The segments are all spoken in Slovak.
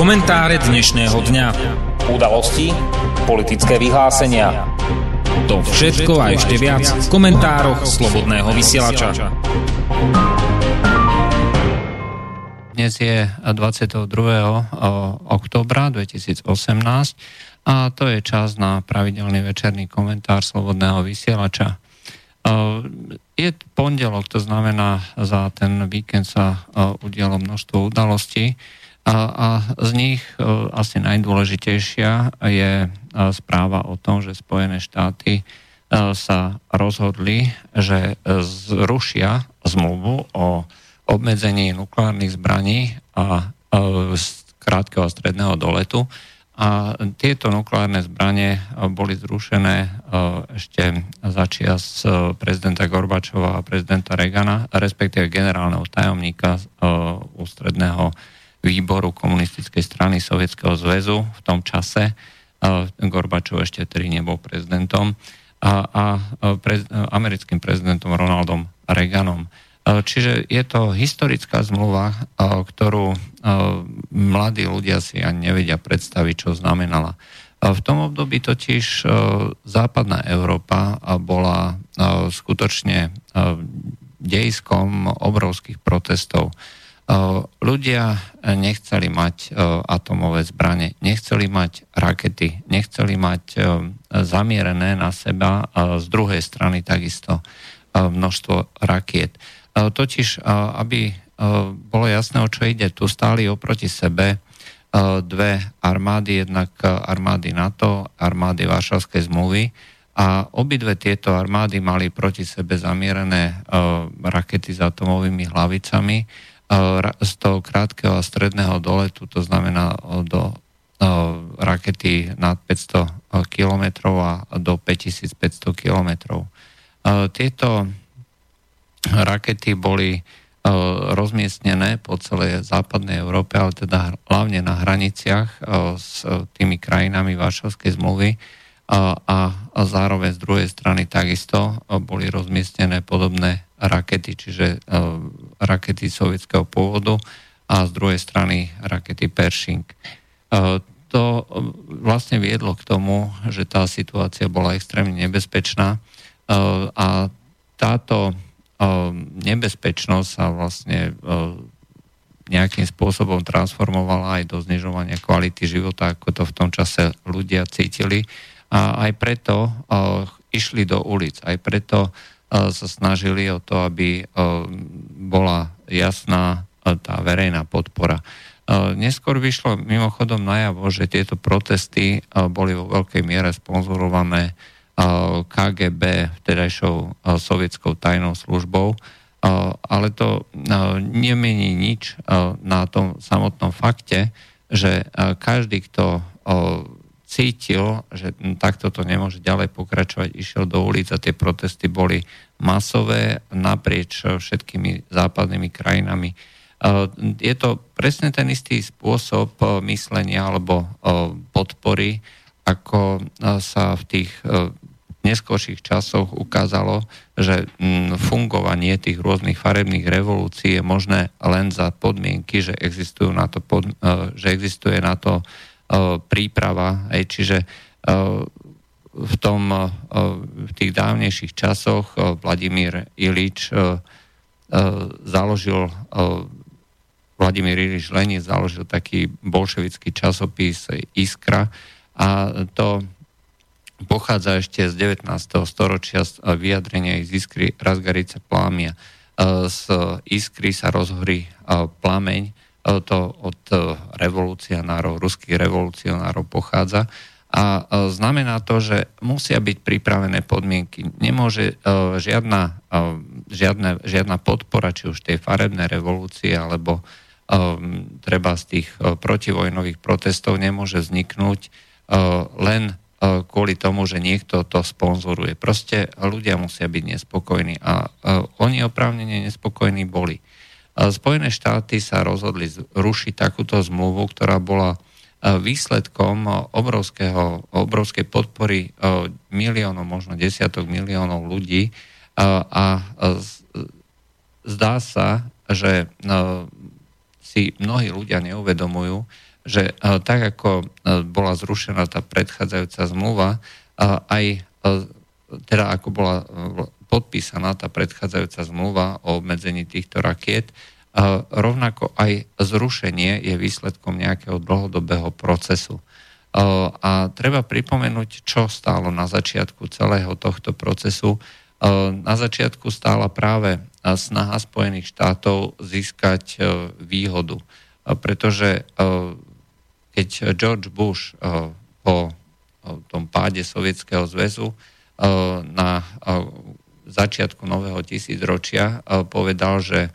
Komentáre dnešného dňa. Udalosti, politické vyhlásenia. To všetko a ešte viac v komentároch Slobodného vysielača. Dnes je 22. oktobra 2018 a to je čas na pravidelný večerný komentár Slobodného vysielača. Je pondelok, to znamená, za ten víkend sa udialo množstvo udalostí. A, a z nich e, asi najdôležitejšia je e, správa o tom, že Spojené štáty e, sa rozhodli, že zrušia zmluvu o obmedzení nukleárnych zbraní a z krátkeho a stredného doletu. A tieto nukleárne zbranie boli zrušené ešte začias prezidenta Gorbačova a prezidenta Regana, respektíve generálneho tajomníka ústredného výboru komunistickej strany Sovietskeho zväzu v tom čase. Gorbačov ešte tedy nebol prezidentom a, a pre, americkým prezidentom Ronaldom Reaganom. Čiže je to historická zmluva, ktorú mladí ľudia si ani nevedia predstaviť, čo znamenala. V tom období totiž západná Európa bola skutočne dejskom obrovských protestov ľudia nechceli mať atomové zbranie, nechceli mať rakety, nechceli mať zamierené na seba z druhej strany takisto množstvo rakiet. Totiž, aby bolo jasné, o čo ide, tu stáli oproti sebe dve armády, jednak armády NATO, armády Varšavskej zmluvy a obidve tieto armády mali proti sebe zamierené rakety s atomovými hlavicami, z toho krátkeho a stredného doletu, to znamená do rakety nad 500 km a do 5500 km. Tieto rakety boli rozmiestnené po celej západnej Európe, ale teda hlavne na hraniciach s tými krajinami Varšavskej zmluvy a zároveň z druhej strany takisto boli rozmiestnené podobné rakety, čiže uh, rakety sovietského pôvodu a z druhej strany rakety Pershing. Uh, to vlastne viedlo k tomu, že tá situácia bola extrémne nebezpečná a táto nebezpečnosť sa vlastne nejakým spôsobom transformovala aj do znižovania kvality života, ako to v tom čase ľudia cítili. A aj preto išli do ulic, aj preto sa snažili o to, aby bola jasná tá verejná podpora. Neskôr vyšlo mimochodom najavo, že tieto protesty boli vo veľkej miere sponzorované KGB, vtedajšou sovietskou tajnou službou, ale to nemení nič na tom samotnom fakte, že každý, kto cítil, že takto to nemôže ďalej pokračovať, išiel do ulic a tie protesty boli masové naprieč všetkými západnými krajinami. Je to presne ten istý spôsob myslenia alebo podpory, ako sa v tých neskôrších časoch ukázalo, že fungovanie tých rôznych farebných revolúcií je možné len za podmienky, že, existujú na to, že existuje na to príprava, aj, čiže v, tom, v tých dávnejších časoch Vladimír Ilič založil Vladimír Ilič Lenin založil taký bolševický časopis Iskra a to pochádza ešte z 19. storočia vyjadrenia z Iskry Razgarice plámia. Z Iskry sa rozhorí plameň to od e, revolucionárov, ruských revolucionárov pochádza. A e, znamená to, že musia byť pripravené podmienky. Nemôže e, žiadna, žiadna, žiadna podpora, či už tej farebnej revolúcie, alebo treba z tých protivojnových protestov nemôže vzniknúť len kvôli tomu, že niekto to sponzoruje. Proste ľudia musia byť nespokojní a oni oprávnene nespokojní boli. Spojené štáty sa rozhodli rušiť takúto zmluvu, ktorá bola e, výsledkom obrovského, obrovskej podpory e, miliónov, možno desiatok miliónov ľudí. E, a zdá sa, že si mnohí ľudia neuvedomujú, že tak ako bola zrušená tá predchádzajúca zmluva, aj teda ako bola podpísaná tá predchádzajúca zmluva o obmedzení týchto rakiet, rovnako aj zrušenie je výsledkom nejakého dlhodobého procesu. A treba pripomenúť, čo stálo na začiatku celého tohto procesu. Na začiatku stála práve snaha Spojených štátov získať výhodu, pretože keď George Bush po tom páde Sovietskeho zväzu na začiatku nového tisícročia povedal, že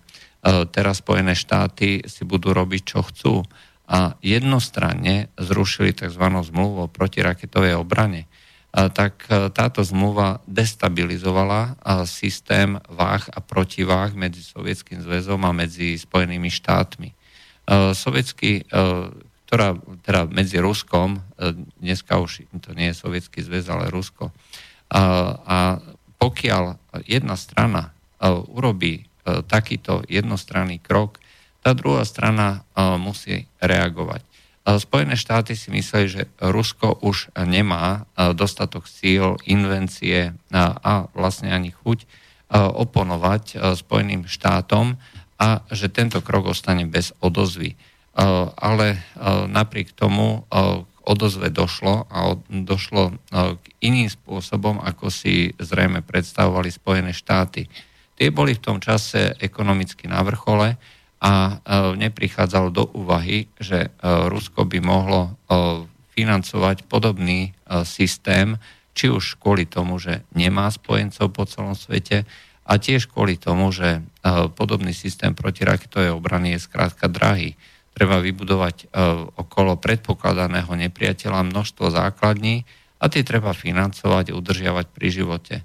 teraz Spojené štáty si budú robiť, čo chcú. A jednostranne zrušili tzv. zmluvu o protiraketovej obrane. Tak táto zmluva destabilizovala systém váh a protiváh medzi Sovietským zväzom a medzi Spojenými štátmi. Sovietský, ktorá, teda medzi Ruskom, dneska už to nie je Sovietský zväz, ale Rusko, a pokiaľ jedna strana urobí takýto jednostranný krok, tá druhá strana musí reagovať. Spojené štáty si mysleli, že Rusko už nemá dostatok síl, invencie a vlastne ani chuť oponovať Spojeným štátom a že tento krok ostane bez odozvy. Ale napriek tomu odozve došlo a došlo e, k iným spôsobom, ako si zrejme predstavovali Spojené štáty. Tie boli v tom čase ekonomicky na vrchole a e, neprichádzalo do úvahy, že e, Rusko by mohlo financovať podobný systém, či už kvôli tomu, že nemá spojencov po celom svete a tiež kvôli tomu, že podobný systém protiraketovej obrany je skrátka drahý treba vybudovať e, okolo predpokladaného nepriateľa množstvo základní a tie treba financovať, udržiavať pri živote. E,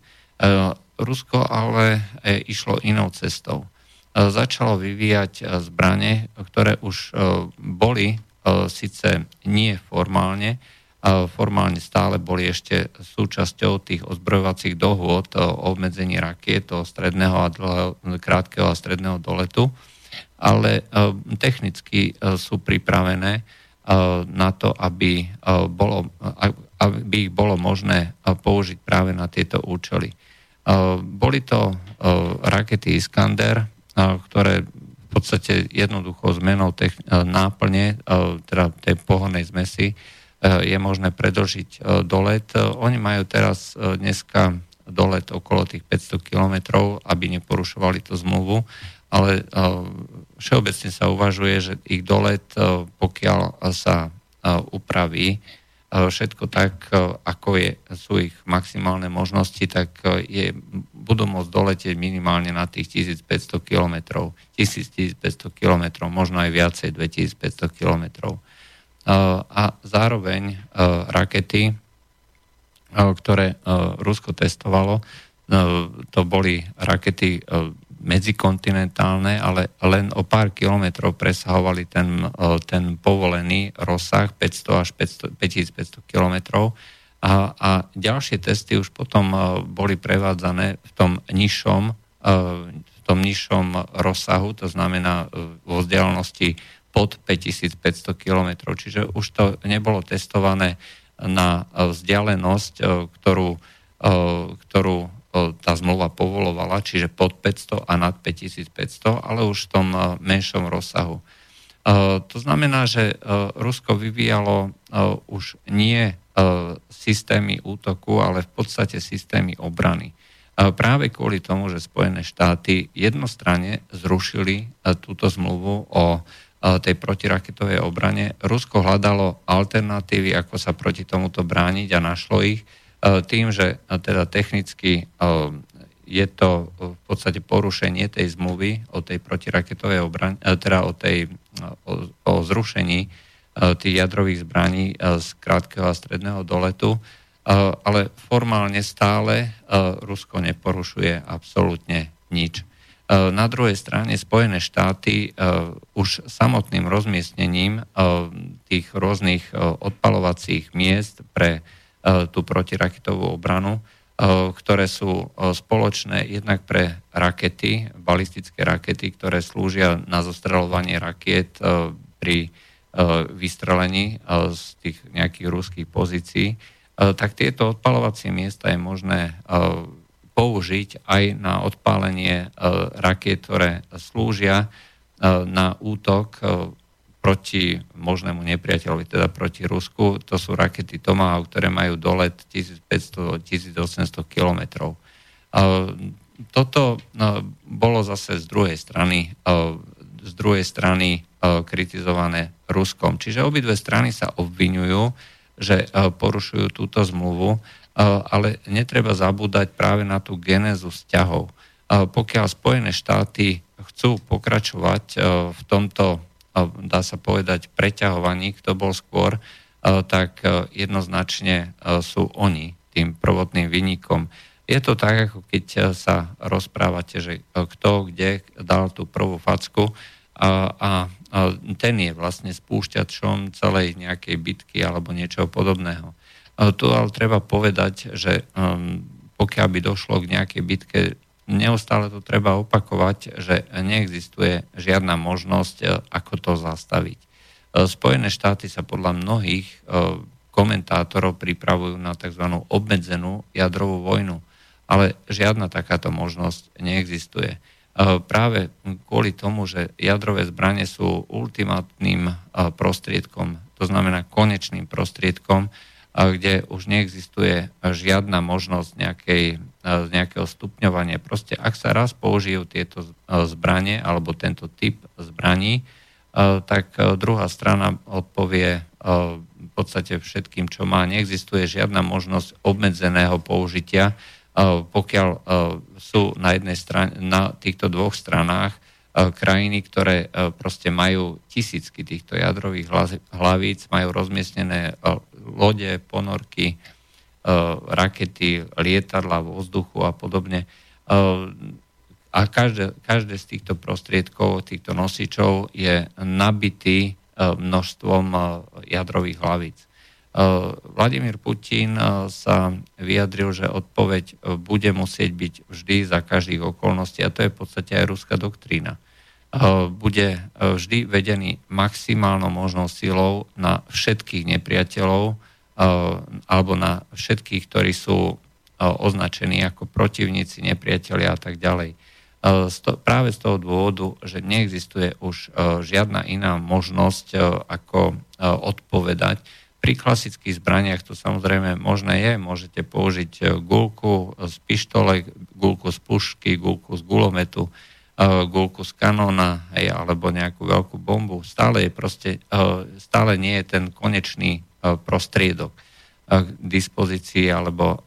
Rusko ale e, išlo inou cestou. Začalo vyvíjať zbranie, ktoré už boli síce nie formálne, formálne stále boli ešte súčasťou tých ozbrojovacích dohôd o obmedzení rakiet, o stredného a dlhého, krátkeho a stredného doletu, ale eh, technicky eh, sú pripravené eh, na to, aby, bolo, aby ich bolo možné použiť práve na tieto účely. Boli to rakety Iskander, ktoré v podstate jednoduchou zmenou náplne, teda tej pohodnej zmesi, je možné predlžiť dolet. Oni majú teraz dneska dolet okolo tých 500 kilometrov, aby neporušovali tú zmluvu ale všeobecne sa uvažuje, že ich dolet, pokiaľ sa upraví všetko tak, ako je, sú ich maximálne možnosti, tak je, budú môcť doletieť minimálne na tých 1500 km, 1500 km, možno aj viacej, 2500 km. A zároveň rakety, ktoré Rusko testovalo, to boli rakety medzikontinentálne, ale len o pár kilometrov presahovali ten, ten povolený rozsah 500 až 500, 5500 kilometrov. A, a ďalšie testy už potom boli prevádzané v tom nižšom, v tom nižšom rozsahu, to znamená vo vzdialenosti pod 5500 kilometrov. Čiže už to nebolo testované na vzdialenosť, ktorú, ktorú tá zmluva povolovala, čiže pod 500 a nad 5500, ale už v tom menšom rozsahu. To znamená, že Rusko vyvíjalo už nie systémy útoku, ale v podstate systémy obrany. Práve kvôli tomu, že Spojené štáty jednostranne zrušili túto zmluvu o tej protiraketovej obrane, Rusko hľadalo alternatívy, ako sa proti tomuto brániť a našlo ich E, tým, že e, teda technicky e, je to v podstate porušenie tej zmluvy o tej protiraketovej obrane, teda o, tej, o, o zrušení tých jadrových zbraní z krátkeho a stredného doletu, ale formálne stále Rusko neporušuje absolútne nič. Na druhej strane Spojené štáty už samotným rozmiestnením tých rôznych odpalovacích miest pre E, tú protiraketovú obranu, e, ktoré sú spoločné jednak pre rakety, balistické rakety, ktoré slúžia na zostreľovanie rakiet pri vystrelení z tých nejakých ruských pozícií, tak tieto odpalovacie miesta je možné použiť aj na odpálenie rakiet, ktoré slúžia na útok proti možnému nepriateľovi, teda proti Rusku. To sú rakety Tomahawk, ktoré majú dolet 1500-1800 kilometrov. Toto no, bolo zase z druhej strany, z druhej strany kritizované Ruskom. Čiže obidve strany sa obvinujú, že porušujú túto zmluvu, ale netreba zabúdať práve na tú genézu vzťahov. Pokiaľ Spojené štáty chcú pokračovať v tomto dá sa povedať, preťahovaní, kto bol skôr, tak jednoznačne sú oni tým prvotným vynikom. Je to tak, ako keď sa rozprávate, že kto kde dal tú prvú facku a, a, ten je vlastne spúšťačom celej nejakej bitky alebo niečoho podobného. Tu ale treba povedať, že pokiaľ by došlo k nejakej bitke neustále to treba opakovať, že neexistuje žiadna možnosť, e, ako to zastaviť. E, Spojené štáty sa podľa mnohých e, komentátorov pripravujú na tzv. obmedzenú jadrovú vojnu, ale žiadna takáto možnosť neexistuje. Práve kvôli tomu, že jadrové zbranie sú ultimátnym prostriedkom, to znamená konečným prostriedkom, kde už neexistuje žiadna možnosť nejakej, e, nejakého stupňovania. Proste ak sa raz použijú tieto e, zbranie alebo tento typ zbraní, e, tak druhá strana odpovie v podstate všetkým, čo má. Neexistuje žiadna možnosť obmedzeného použitia, pokiaľ sú na jednej strane, na týchto dvoch stranách krajiny, ktoré proste majú tisícky týchto jadrových hlavíc, majú rozmiestnené lode, ponorky, rakety, lietadla, vzduchu a podobne. E, a každé, každé z týchto prostriedkov, týchto nosičov je nabitý e, množstvom jadrových hlavíc. Vladimír Putin sa vyjadril, že odpoveď bude musieť byť vždy za každých okolností a to je v podstate aj ruská doktrína. Bude vždy vedený maximálnou možnou silou na všetkých nepriateľov, alebo na všetkých, ktorí sú označení ako protivníci, nepriatelia a tak ďalej. Práve z toho dôvodu, že neexistuje už žiadna iná možnosť, ako odpovedať. Pri klasických zbraniach to samozrejme možné je. Môžete použiť gulku z pištole, gulku z pušky, gulku z gulometu, gulku z kanóna, alebo nejakú veľkú bombu. Stále je proste, stále nie je ten konečný prostriedok k dispozícii, alebo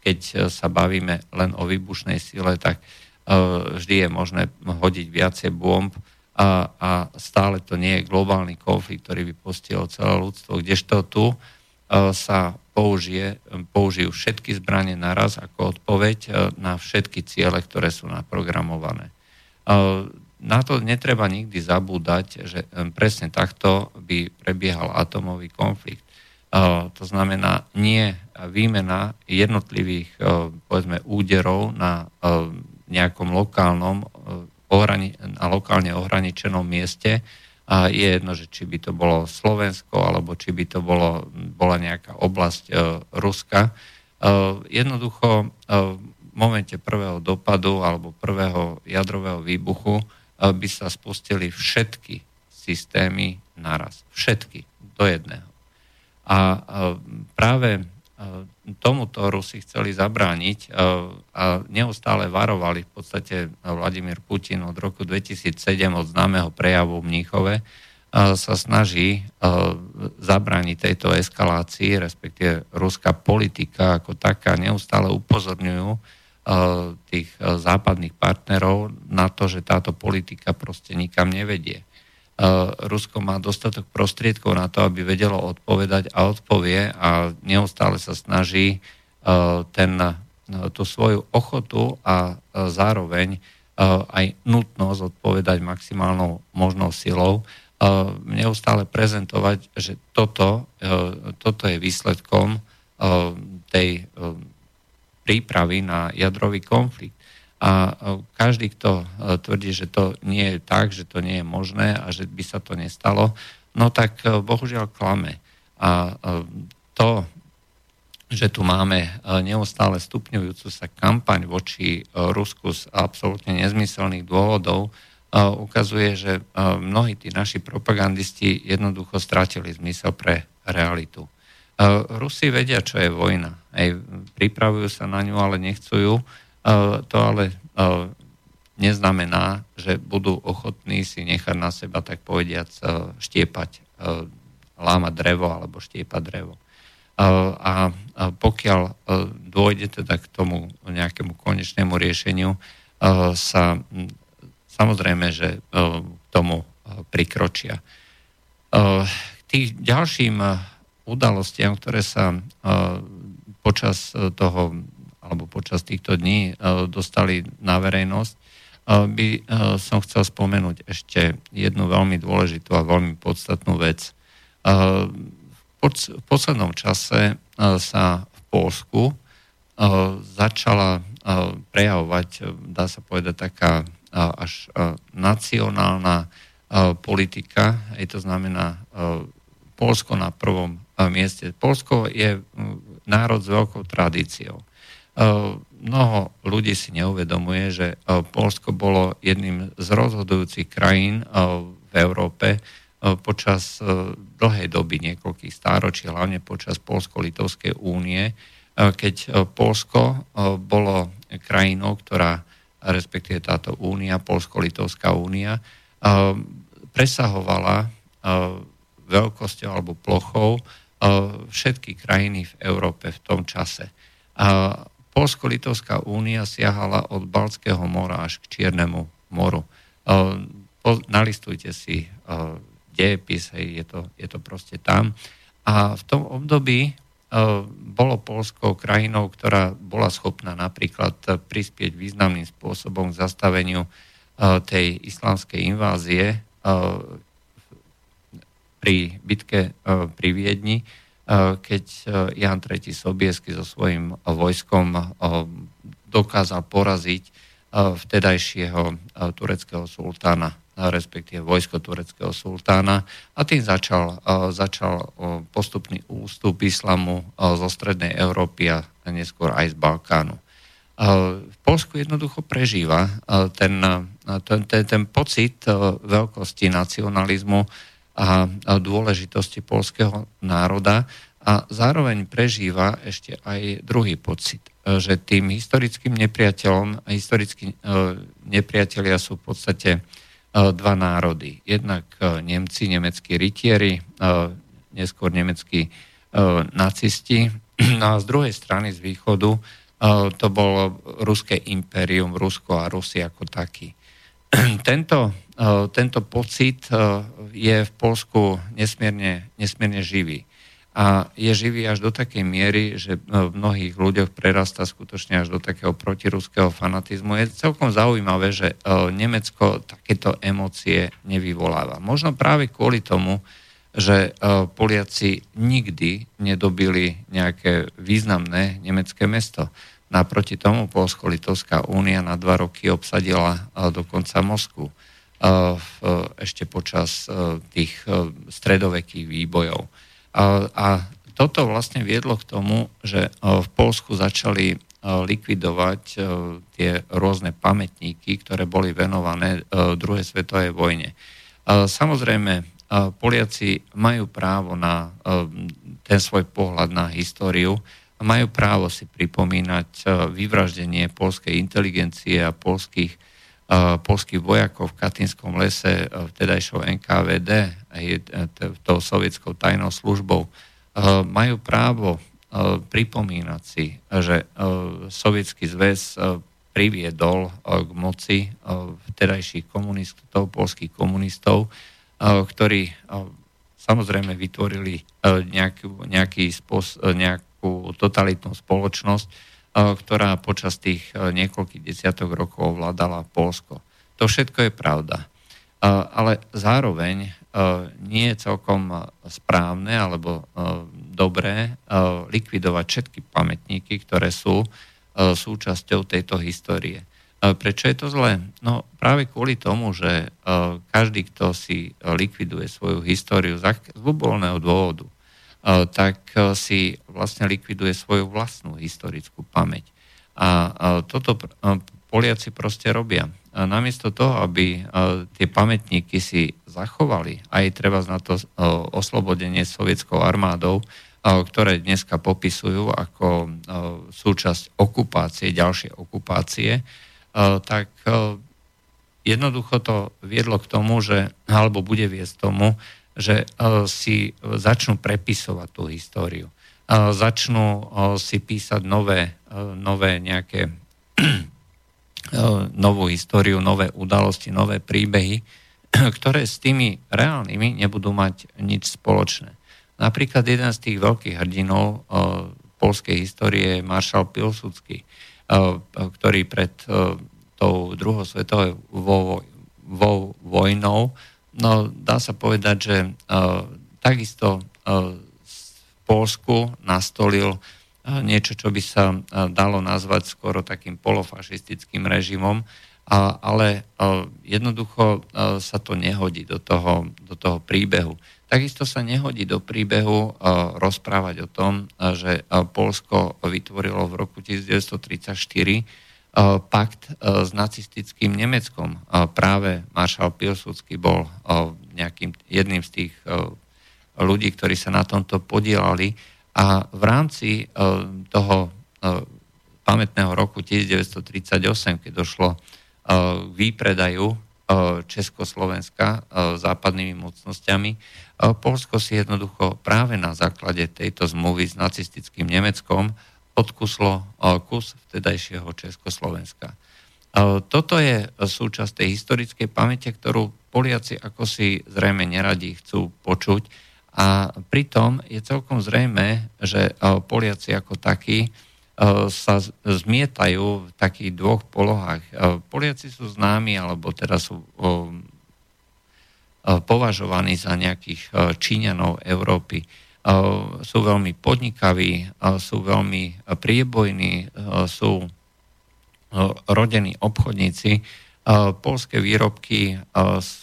keď sa bavíme len o výbušnej sile, tak vždy je možné hodiť viacej bomb a, a stále to nie je globálny konflikt, ktorý by postihol celé ľudstvo, kdežto tu sa použije, použijú všetky zbranie naraz ako odpoveď na všetky ciele, ktoré sú naprogramované. Na to netreba nikdy zabúdať, že presne takto by prebiehal atomový konflikt. To znamená nie výmena jednotlivých povedzme, úderov na nejakom lokálnom, na lokálne ohraničenom mieste. Je jedno, že či by to bolo Slovensko, alebo či by to bolo, bola nejaká oblasť Ruska. Jednoducho v momente prvého dopadu alebo prvého jadrového výbuchu by sa spustili všetky systémy naraz. Všetky, do jedného. A práve tomuto Rusi chceli zabrániť a neustále varovali v podstate Vladimír Putin od roku 2007 od známeho prejavu v Mníchove sa snaží zabrániť tejto eskalácii, respektíve ruská politika ako taká neustále upozorňujú tých západných partnerov na to, že táto politika proste nikam nevedie. Rusko má dostatok prostriedkov na to, aby vedelo odpovedať a odpovie a neustále sa snaží ten, tú svoju ochotu a zároveň aj nutnosť odpovedať maximálnou možnou silou, neustále prezentovať, že toto, toto je výsledkom tej prípravy na jadrový konflikt. A každý, kto tvrdí, že to nie je tak, že to nie je možné a že by sa to nestalo, no tak bohužiaľ klame. A to, že tu máme neustále stupňujúcu sa kampaň voči Rusku z absolútne nezmyselných dôvodov, ukazuje, že mnohí tí naši propagandisti jednoducho stratili zmysel pre realitu. Rusi vedia, čo je vojna. Ej, pripravujú sa na ňu, ale nechcú ju. To ale neznamená, že budú ochotní si nechať na seba, tak povediac, štiepať, lámať drevo alebo štiepať drevo. A pokiaľ dôjde teda k tomu nejakému konečnému riešeniu, sa samozrejme, že e, k tomu e, prikročia. K e, tých ďalším udalostiam, ktoré sa počas toho alebo počas týchto dní dostali na verejnosť, by som chcel spomenúť ešte jednu veľmi dôležitú a veľmi podstatnú vec. V poslednom čase sa v Polsku začala prejavovať, dá sa povedať, taká až nacionálna politika, aj to znamená Polsko na prvom mieste. Polsko je národ s veľkou tradíciou. Mnoho ľudí si neuvedomuje, že Polsko bolo jedným z rozhodujúcich krajín v Európe počas dlhej doby, niekoľkých stáročí, hlavne počas Polsko-Litovskej únie, keď Polsko bolo krajinou, ktorá respektíve táto únia, Polsko-Litovská únia, presahovala veľkosťou alebo plochou všetky krajiny v Európe v tom čase. Polsko-Litovská únia siahala od Balckého mora až k Čiernemu moru. Nalistujte si dejepis, je to, je to proste tam. A v tom období bolo Polsko krajinou, ktorá bola schopná napríklad prispieť významným spôsobom k zastaveniu tej islamskej invázie pri bitke pri Viedni, keď Jan III. Sobiesky so svojím vojskom dokázal poraziť vtedajšieho tureckého sultána respektíve vojsko tureckého sultána a tým začal, začal postupný ústup islamu zo strednej Európy a neskôr aj z Balkánu. V Polsku jednoducho prežíva ten, ten, ten, ten pocit veľkosti nacionalizmu a dôležitosti polského národa a zároveň prežíva ešte aj druhý pocit, že tým historickým nepriateľom, historickí nepriatelia sú v podstate E, dva národy. Jednak e, Nemci, nemeckí rytieri, e, neskôr nemeckí nacisti. No a z druhej strany, z východu, to bolo ruské impérium, Rusko a Rusi ako taký. Tento, tento pocit je v Polsku nesmierne, nesmierne živý a je živý až do takej miery, že v mnohých ľuďoch prerasta skutočne až do takého protiruského fanatizmu. Je celkom zaujímavé, že Nemecko takéto emócie nevyvoláva. Možno práve kvôli tomu, že Poliaci nikdy nedobili nejaké významné nemecké mesto. Naproti tomu Polsko-Litovská únia na dva roky obsadila dokonca Moskvu ešte počas tých stredovekých výbojov. A toto vlastne viedlo k tomu, že e, v Polsku začali e, likvidovať e, tie rôzne pamätníky, ktoré boli venované druhej svetovej vojne. Samozrejme, Poliaci majú právo na ten svoj pohľad na históriu, majú právo si pripomínať vyvraždenie polskej inteligencie a polských, polských vojakov v Katinskom lese vtedajšou NKVD, tou sovietskou tajnou službou, eh, majú právo eh, pripomínať si, že eh, sovietský zväz priviedol k moci vtedajších komunistov, polských komunistov, ktorí samozrejme vytvorili nejakú, nejaký spos, nejakú totalitnú spoločnosť, ktorá počas tých niekoľkých desiatok rokov ovládala Polsko. To všetko je pravda. Ale zároveň E, nie je celkom správne alebo e, dobré e, likvidovať všetky pamätníky, ktoré sú súčasťou tejto histórie. Prečo je to zlé? No práve kvôli tomu, že každý, kto si likviduje svoju históriu z ľubovoľného dôvodu, tak si vlastne likviduje svoju vlastnú historickú pamäť. A toto Poliaci proste robia. Namiesto toho, aby tie pamätníky si zachovali, aj treba na to oslobodenie sovietskou armádou, ktoré dneska popisujú ako súčasť okupácie, ďalšie okupácie, tak jednoducho to viedlo k tomu, že, alebo bude viesť tomu, že si začnú prepisovať tú históriu. Začnú si písať nové, nové nejaké novú históriu, nové udalosti, nové príbehy, ktoré s tými reálnymi nebudú mať nič spoločné. Napríklad jeden z tých veľkých hrdinov polskej histórie je maršal Pilsudský, ktorý pred tou druhou svetovou vo, vo vojnou, no dá sa povedať, že takisto v Polsku nastolil niečo, čo by sa dalo nazvať skoro takým polofašistickým režimom, ale jednoducho sa to nehodí do toho, do toho príbehu. Takisto sa nehodí do príbehu rozprávať o tom, že Polsko vytvorilo v roku 1934 pakt s nacistickým Nemeckom. Práve maršal Pilsudský bol nejakým jedným z tých ľudí, ktorí sa na tomto podielali a v rámci e, toho e, pamätného roku 1938, keď došlo e, k výpredaju Československa západnými mocnosťami, Polsko si jednoducho práve na základe tejto zmluvy s nacistickým Nemeckom odkuslo kus vtedajšieho Československa. Toto je súčasť tej historickej pamäte, ktorú Poliaci ako si zrejme neradi chcú počuť, a pritom je celkom zrejme, že Poliaci ako takí sa zmietajú v takých dvoch polohách. Poliaci sú známi, alebo teda sú považovaní za nejakých Číňanov Európy. Sú veľmi podnikaví, sú veľmi priebojní, sú rodení obchodníci. Polské výrobky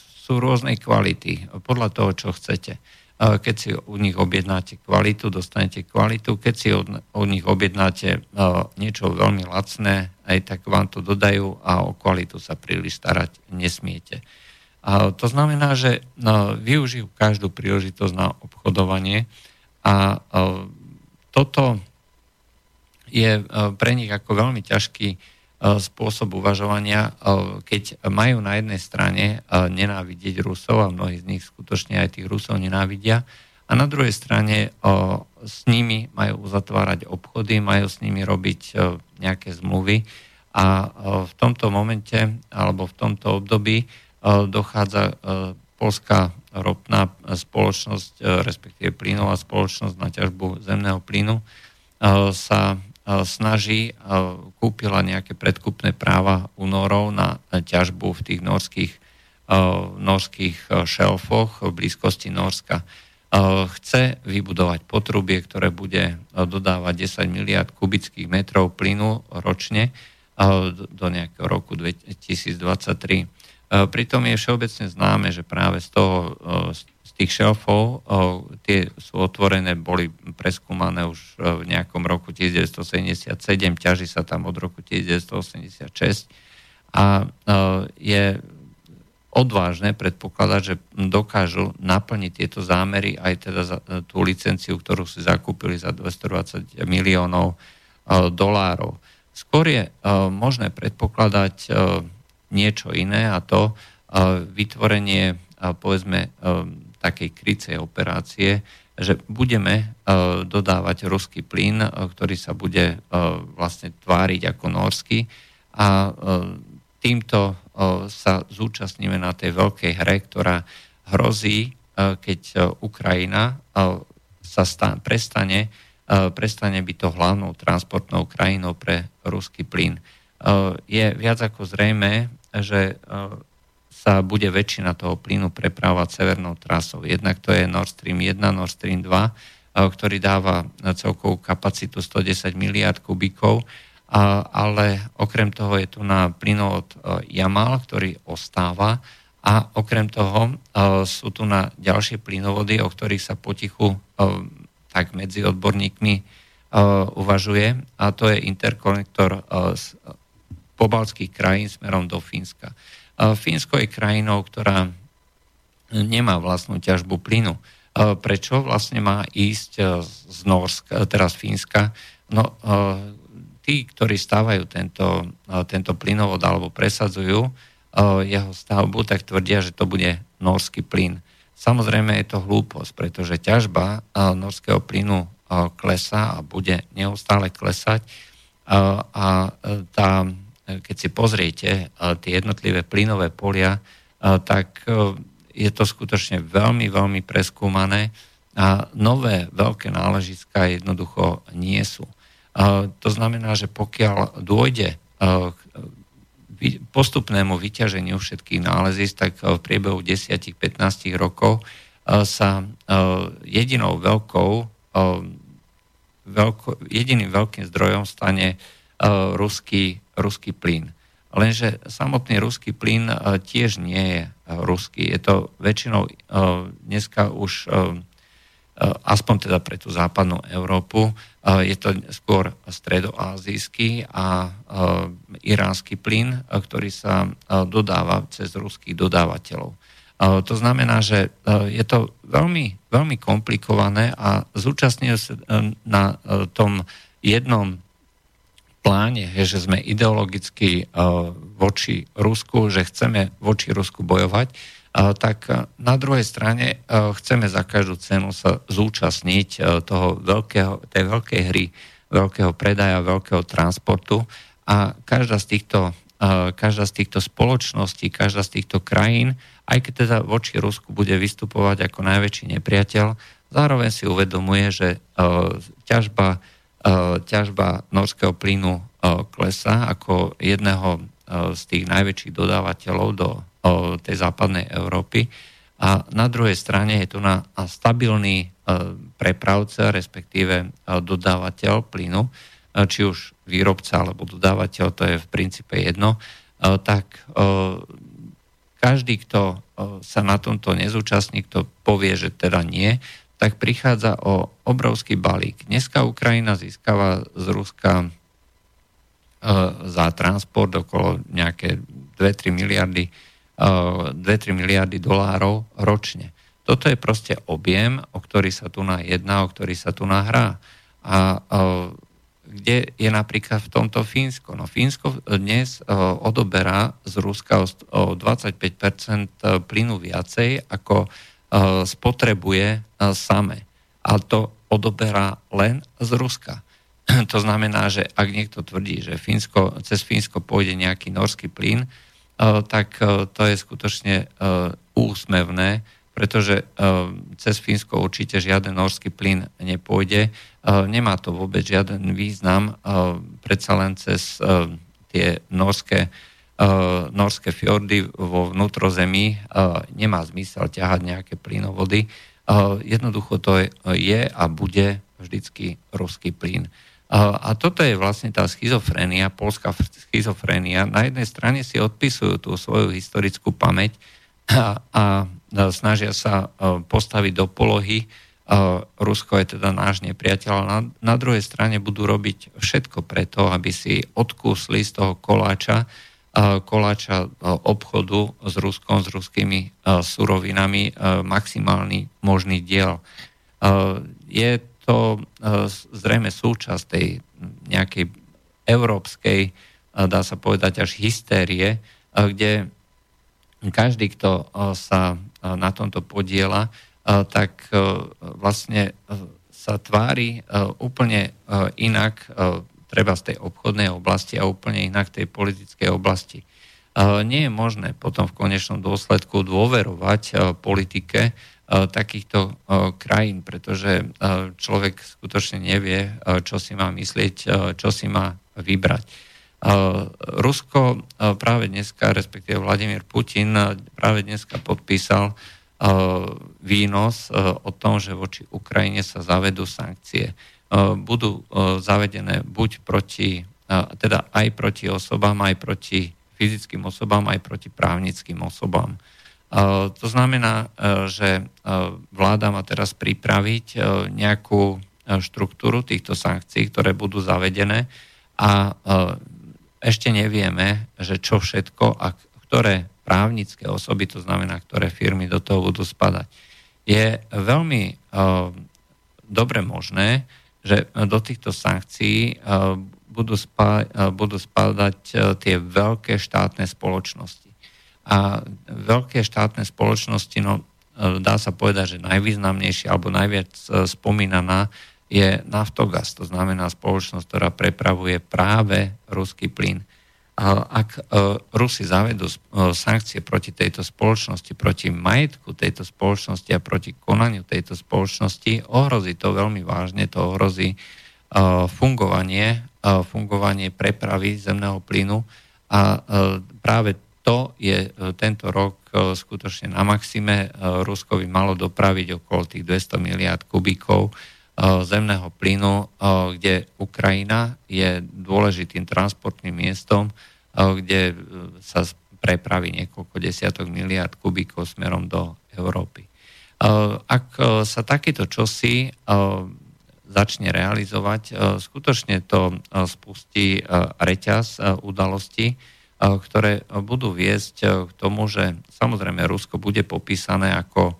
sú rôznej kvality, podľa toho, čo chcete. Keď si u nich objednáte kvalitu, dostanete kvalitu. Keď si od nich objednáte niečo veľmi lacné, aj tak vám to dodajú a o kvalitu sa príliš starať nesmiete. A to znamená, že využijú každú príležitosť na obchodovanie a toto je pre nich ako veľmi ťažký E, spôsob uvažovania, e, keď majú na jednej strane e, nenávidieť Rusov a mnohí z nich skutočne aj tých Rusov nenávidia a na druhej strane s nimi majú uzatvárať obchody, majú s nimi robiť nejaké zmluvy. A v tomto momente alebo v tomto období dochádza polská ropná spoločnosť, respektíve plynová spoločnosť na ťažbu zemného plynu sa snaží, kúpila nejaké predkupné práva u Norov na ťažbu v tých norských, norských šelfoch v blízkosti Norska. Chce vybudovať potrubie, ktoré bude dodávať 10 miliard kubických metrov plynu ročne do nejakého roku 2023. Pritom je všeobecne známe, že práve z toho, tých šelfov, tie sú otvorené, boli preskúmané už v nejakom roku 1977, ťaží sa tam od roku 1986 a je odvážne predpokladať, že dokážu naplniť tieto zámery aj teda za tú licenciu, ktorú si zakúpili za 220 miliónov dolárov. Skôr je možné predpokladať niečo iné a to vytvorenie povedzme takej krycej operácie, že budeme dodávať ruský plyn, ktorý sa bude vlastne tváriť ako norský a týmto sa zúčastníme na tej veľkej hre, ktorá hrozí, keď Ukrajina sa stane, prestane, prestane byť to hlavnou transportnou krajinou pre ruský plyn. Je viac ako zrejme, že sa bude väčšina toho plynu prepravovať severnou trasou. Jednak to je Nord Stream 1, Nord Stream 2, ktorý dáva celkovú kapacitu 110 miliard kubíkov ale okrem toho je tu na plynovod Jamal, ktorý ostáva. A okrem toho sú tu na ďalšie plynovody, o ktorých sa potichu tak medzi odborníkmi uvažuje. A to je interkonektor pobalských krajín smerom do Fínska. Fínsko je krajinou, ktorá nemá vlastnú ťažbu plynu. Prečo vlastne má ísť z Norska, teraz Fínska? No, tí, ktorí stávajú tento, tento plynovod alebo presadzujú jeho stavbu, tak tvrdia, že to bude norský plyn. Samozrejme je to hlúposť, pretože ťažba norského plynu klesá a bude neustále klesať a tá, keď si pozriete tie jednotlivé plynové polia, tak je to skutočne veľmi, veľmi preskúmané a nové veľké náležiska jednoducho nie sú. To znamená, že pokiaľ dôjde k postupnému vyťaženiu všetkých nálezísk, tak v priebehu 10-15 rokov sa jedinou veľkou, veľko, jediným veľkým zdrojom stane ruský, ruský plyn. Lenže samotný ruský plyn tiež nie je ruský. Je to väčšinou dneska už aspoň teda pre tú západnú Európu, je to skôr stredoázijský a iránsky plyn, ktorý sa dodáva cez ruských dodávateľov. To znamená, že je to veľmi, veľmi komplikované a zúčastňujú sa na tom jednom pláne, že sme ideologicky voči Rusku, že chceme voči Rusku bojovať, tak na druhej strane chceme za každú cenu sa zúčastniť toho veľkého, tej veľkej hry, veľkého predaja, veľkého transportu. A každá z týchto, každá z týchto spoločností, každá z týchto krajín, aj keď teda voči Rusku bude vystupovať ako najväčší nepriateľ, zároveň si uvedomuje, že ťažba, ťažba norského plynu klesa ako jedného z tých najväčších dodávateľov do tej západnej Európy. A na druhej strane je tu na stabilný prepravca, respektíve dodávateľ plynu, či už výrobca alebo dodávateľ, to je v princípe jedno, tak každý, kto sa na tomto nezúčastní, kto povie, že teda nie, tak prichádza o obrovský balík. Dneska Ukrajina získava z Ruska za transport okolo nejaké 2-3 miliardy 2-3 miliardy dolárov ročne. Toto je proste objem, o ktorý sa tu na jedna, o ktorý sa tu nahrá. A kde je napríklad v tomto Fínsko? No Fínsko dnes odoberá z Ruska o 25% plynu viacej, ako spotrebuje same. A to odoberá len z Ruska. To znamená, že ak niekto tvrdí, že Fínsko, cez Fínsko pôjde nejaký norský plyn, tak to je skutočne úsmevné, pretože cez Fínsko určite žiaden norský plyn nepôjde. Nemá to vôbec žiaden význam, predsa len cez tie norské, norské fjordy vo vnútrozemí nemá zmysel ťahať nejaké plynovody. Jednoducho to je a bude vždycky ruský plyn. A toto je vlastne tá schizofrénia, polská schizofrénia. Na jednej strane si odpisujú tú svoju historickú pamäť a, a snažia sa postaviť do polohy. Rusko je teda náš nepriateľ, na, na druhej strane budú robiť všetko preto, aby si odkúsli z toho koláča, koláča obchodu s Ruskom, s ruskými surovinami maximálny možný diel. Je to e, zrejme súčasť tej nejakej európskej, e, dá sa povedať, až hystérie, e, kde každý, kto sa na tomto podiela, tak vlastne sa tvári úplne inak, treba z tej obchodnej oblasti a úplne inak tej politickej oblasti. Nie je možné potom v konečnom dôsledku dôverovať politike, Eh, takýchto eh, krajín, pretože človek skutočne nevie, čo si má myslieť, čo si má vybrať. Rusko práve dneska, respektíve Vladimír Putin práve dneska podpísal výnos o tom, že voči Ukrajine sa zavedú sankcie. Budú zavedené buď proti teda aj proti osobám, aj proti fyzickým osobám, aj proti právnickým osobám. To znamená, že vláda má teraz pripraviť nejakú štruktúru týchto sankcií, ktoré budú zavedené a ešte nevieme, že čo všetko a ktoré právnické osoby, to znamená, ktoré firmy do toho budú spadať. Je veľmi dobre možné, že do týchto sankcií budú, spá, budú spadať tie veľké štátne spoločnosti. A veľké štátne spoločnosti, no dá sa povedať, že najvýznamnejšia alebo najviac spomínaná je Naftogaz, to znamená spoločnosť, ktorá prepravuje práve ruský plyn. Ak e, Rusi zavedú e, sankcie proti tejto spoločnosti, proti majetku tejto spoločnosti a proti konaniu tejto spoločnosti, ohrozí to veľmi vážne, to ohrozí e, fungovanie, fungovanie prepravy zemného plynu a práve to je tento rok skutočne na maxime. Rusko by malo dopraviť okolo tých 200 miliard kubíkov zemného plynu, kde Ukrajina je dôležitým transportným miestom, kde e, sa prepraví niekoľko desiatok miliard kubíkov smerom do Európy. Ak sa takéto čosi začne realizovať, skutočne to spustí reťaz udalostí, ktoré budú viesť k tomu, že samozrejme Rusko bude popísané ako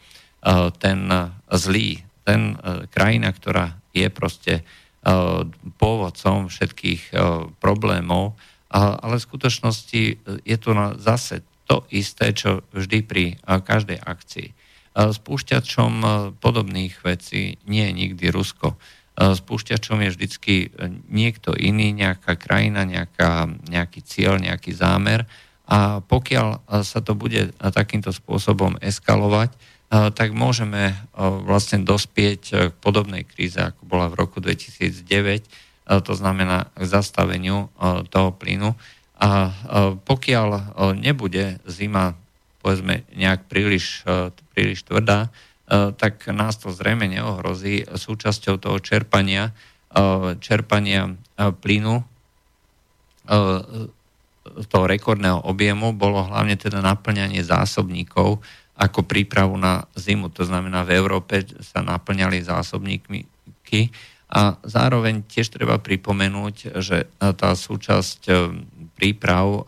ten zlý ten e, krajina, ktorá je proste e, pôvodcom všetkých e, problémov, ale v skutočnosti je to zase to isté, čo vždy pri každej akcii. Spúšťačom podobných vecí nie je nikdy Rusko. Spúšťačom je vždycky niekto iný, nejaká krajina, nejaká, nejaký cieľ, nejaký zámer. A pokiaľ sa to bude takýmto spôsobom eskalovať, tak môžeme vlastne dospieť k podobnej kríze, ako bola v roku 2009, to znamená k zastaveniu toho plynu. A pokiaľ nebude zima, povedzme, nejak príliš, príliš tvrdá, tak nás to zrejme neohrozí súčasťou toho čerpania, čerpania plynu toho rekordného objemu bolo hlavne teda naplňanie zásobníkov ako prípravu na zimu. To znamená, v Európe sa naplňali zásobníky a zároveň tiež treba pripomenúť, že tá súčasť e, príprav e,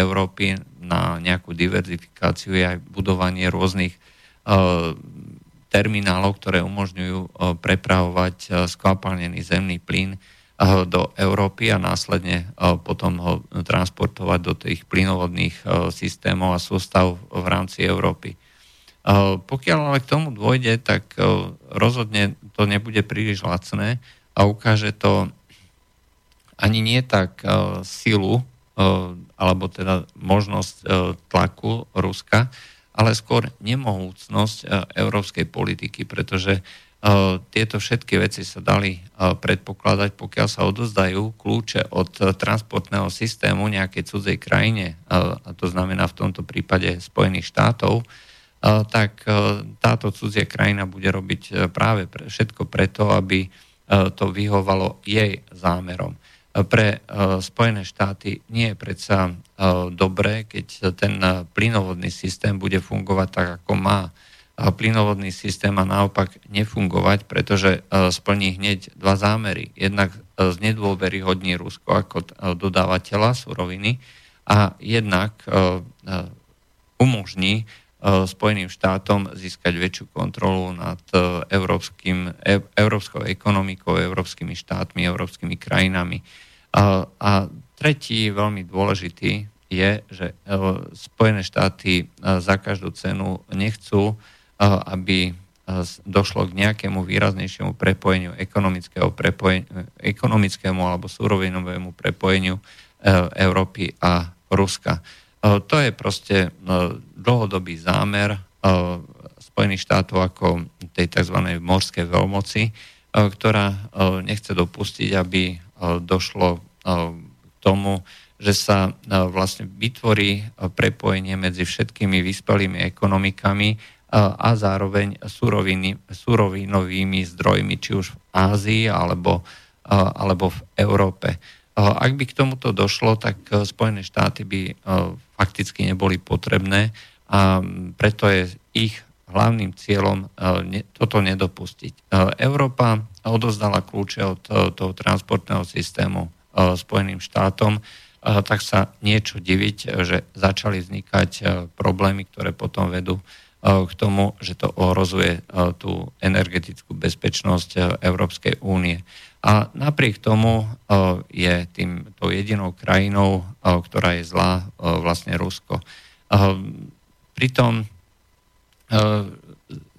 Európy na nejakú diverzifikáciu je aj budovanie rôznych e, terminálov, ktoré umožňujú prepravovať skvapalnený zemný plyn do Európy a následne potom ho transportovať do tých plynovodných systémov a sústav v rámci Európy. Pokiaľ ale k tomu dôjde, tak e, rozhodne to nebude príliš lacné a ukáže to ani nie tak e, silu, e, alebo teda možnosť tlaku Ruska, ale skôr nemohúcnosť európskej politiky, pretože tieto všetky veci sa dali predpokladať, pokiaľ sa odozdajú kľúče od transportného systému nejakej cudzej krajine, a to znamená v tomto prípade Spojených štátov, tak e, táto cudzia krajina bude robiť e, práve všetko preto, aby e, to vyhovalo jej zámerom. Pre Spojené štáty nie je predsa dobré, keď ten plynovodný systém bude fungovať tak, ako má. Plynovodný systém má naopak nefungovať, pretože splní hneď dva zámery. Jednak znedôveryhodní Rusko ako dodávateľa suroviny a jednak umožní E, Spojeným štátom získať väčšiu kontrolu nad e, európskym, e, európskou ekonomikou, európskymi štátmi, európskymi krajinami. A, a tretí, veľmi dôležitý, je, že Spojené štáty za každú cenu nechcú, aby došlo k nejakému výraznejšiemu prepojeniu, ekonomického prepojeniu, ekonomickému alebo súrovinovému prepojeniu Európy a Ruska. To je proste dlhodobý zámer Spojených štátov ako tej tzv. morskej veľmoci, ktorá nechce dopustiť, aby došlo k tomu, že sa vlastne vytvorí prepojenie medzi všetkými vyspelými ekonomikami a zároveň suroviny, surovinovými zdrojmi, či už v Ázii alebo, alebo v Európe. Ak by k tomuto došlo, tak Spojené štáty by fakticky neboli potrebné a preto je ich hlavným cieľom toto nedopustiť. Európa odozdala kľúče od toho transportného systému Spojeným štátom, tak sa niečo diviť, že začali vznikať problémy, ktoré potom vedú k tomu, že to ohrozuje tú energetickú bezpečnosť Európskej únie. A napriek tomu je tým tou jedinou krajinou, ktorá je zlá, vlastne Rusko. Pritom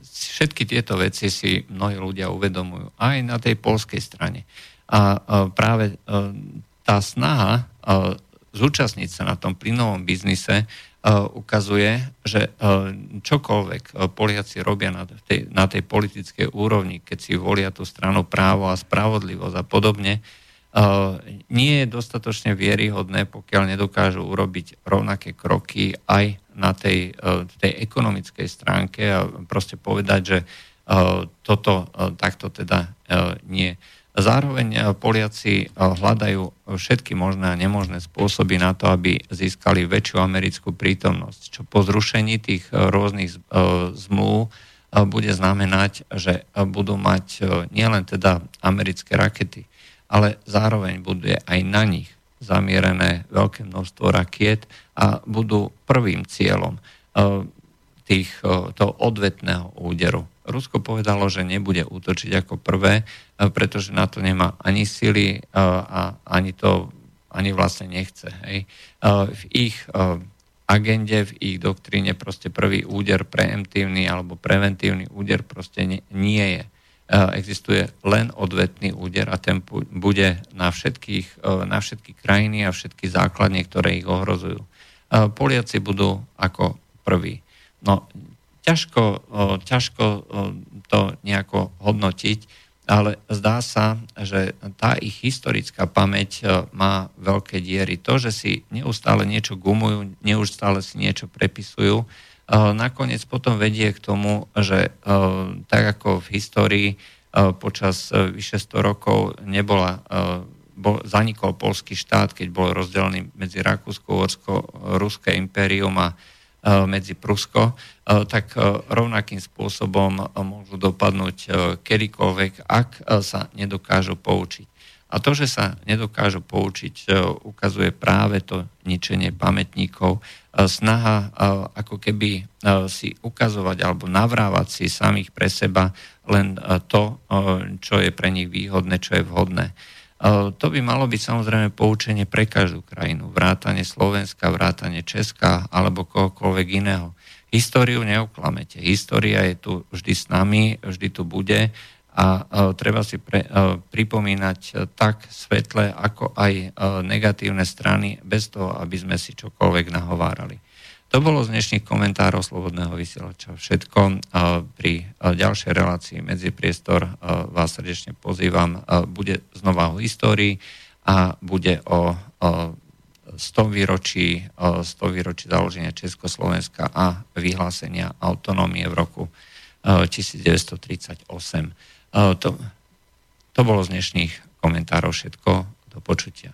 všetky tieto veci si mnohí ľudia uvedomujú aj na tej polskej strane. A práve tá snaha zúčastniť sa na tom plynovom biznise ukazuje, že čokoľvek Poliaci robia na tej, na tej politickej úrovni, keď si volia tú stranu právo a spravodlivosť a podobne, nie je dostatočne vieryhodné, pokiaľ nedokážu urobiť rovnaké kroky aj na tej, tej ekonomickej stránke a proste povedať, že toto takto teda nie. Zároveň eh, Poliaci eh, hľadajú všetky možné a nemožné spôsoby na to, aby získali väčšiu americkú prítomnosť, čo po zrušení tých eh, rôznych zmluv bude znamenať, že budú mať nielen teda americké rakety, ale zároveň bude aj na nich zamierené veľké množstvo rakiet a budú prvým cieľom tých, toho odvetného úderu. Rusko povedalo, že nebude útočiť ako prvé, pretože na to nemá ani sily a ani to ani vlastne nechce. Hej. V ich agende, v ich doktríne proste prvý úder preemptívny alebo preventívny úder proste nie je. Existuje len odvetný úder a ten bude na, všetkých, na všetky krajiny a všetky základne, ktoré ich ohrozujú. Poliaci budú ako prví. No, ťažko, ťažko to nejako hodnotiť, ale zdá sa, že tá ich historická pamäť má veľké diery. To, že si neustále niečo gumujú, neustále si niečo prepisujú, nakoniec potom vedie k tomu, že tak ako v histórii počas vyše 100 rokov nebola, bol, zanikol polský štát, keď bol rozdelený medzi Rakúsko, Orsko, Ruské impérium a medzi Prusko, e, tak e, rovnakým spôsobom môžu dopadnúť kedykoľvek, ak sa nedokážu poučiť. A to, že sa nedokážu poučiť, ukazuje práve to ničenie pamätníkov, snaha ako keby si ukazovať alebo navrávať si samých pre seba len to, čo je pre nich výhodné, čo je vhodné. To by malo byť samozrejme poučenie pre každú krajinu. Vrátanie Slovenska, vrátanie Česka alebo kohokoľvek iného. Históriu neuklamete. História je tu vždy s nami, vždy tu bude a treba si pre, pripomínať tak svetlé, ako aj negatívne strany, bez toho, aby sme si čokoľvek nahovárali. To bolo z dnešných komentárov Slobodného vysielača všetko. Pri ďalšej relácii medzi priestor vás srdečne pozývam. Bude znova o histórii a bude o 100 výročí, 100 výročí založenia Československa a vyhlásenia autonómie v roku 1938. To, to bolo z dnešných komentárov všetko. Do počutia.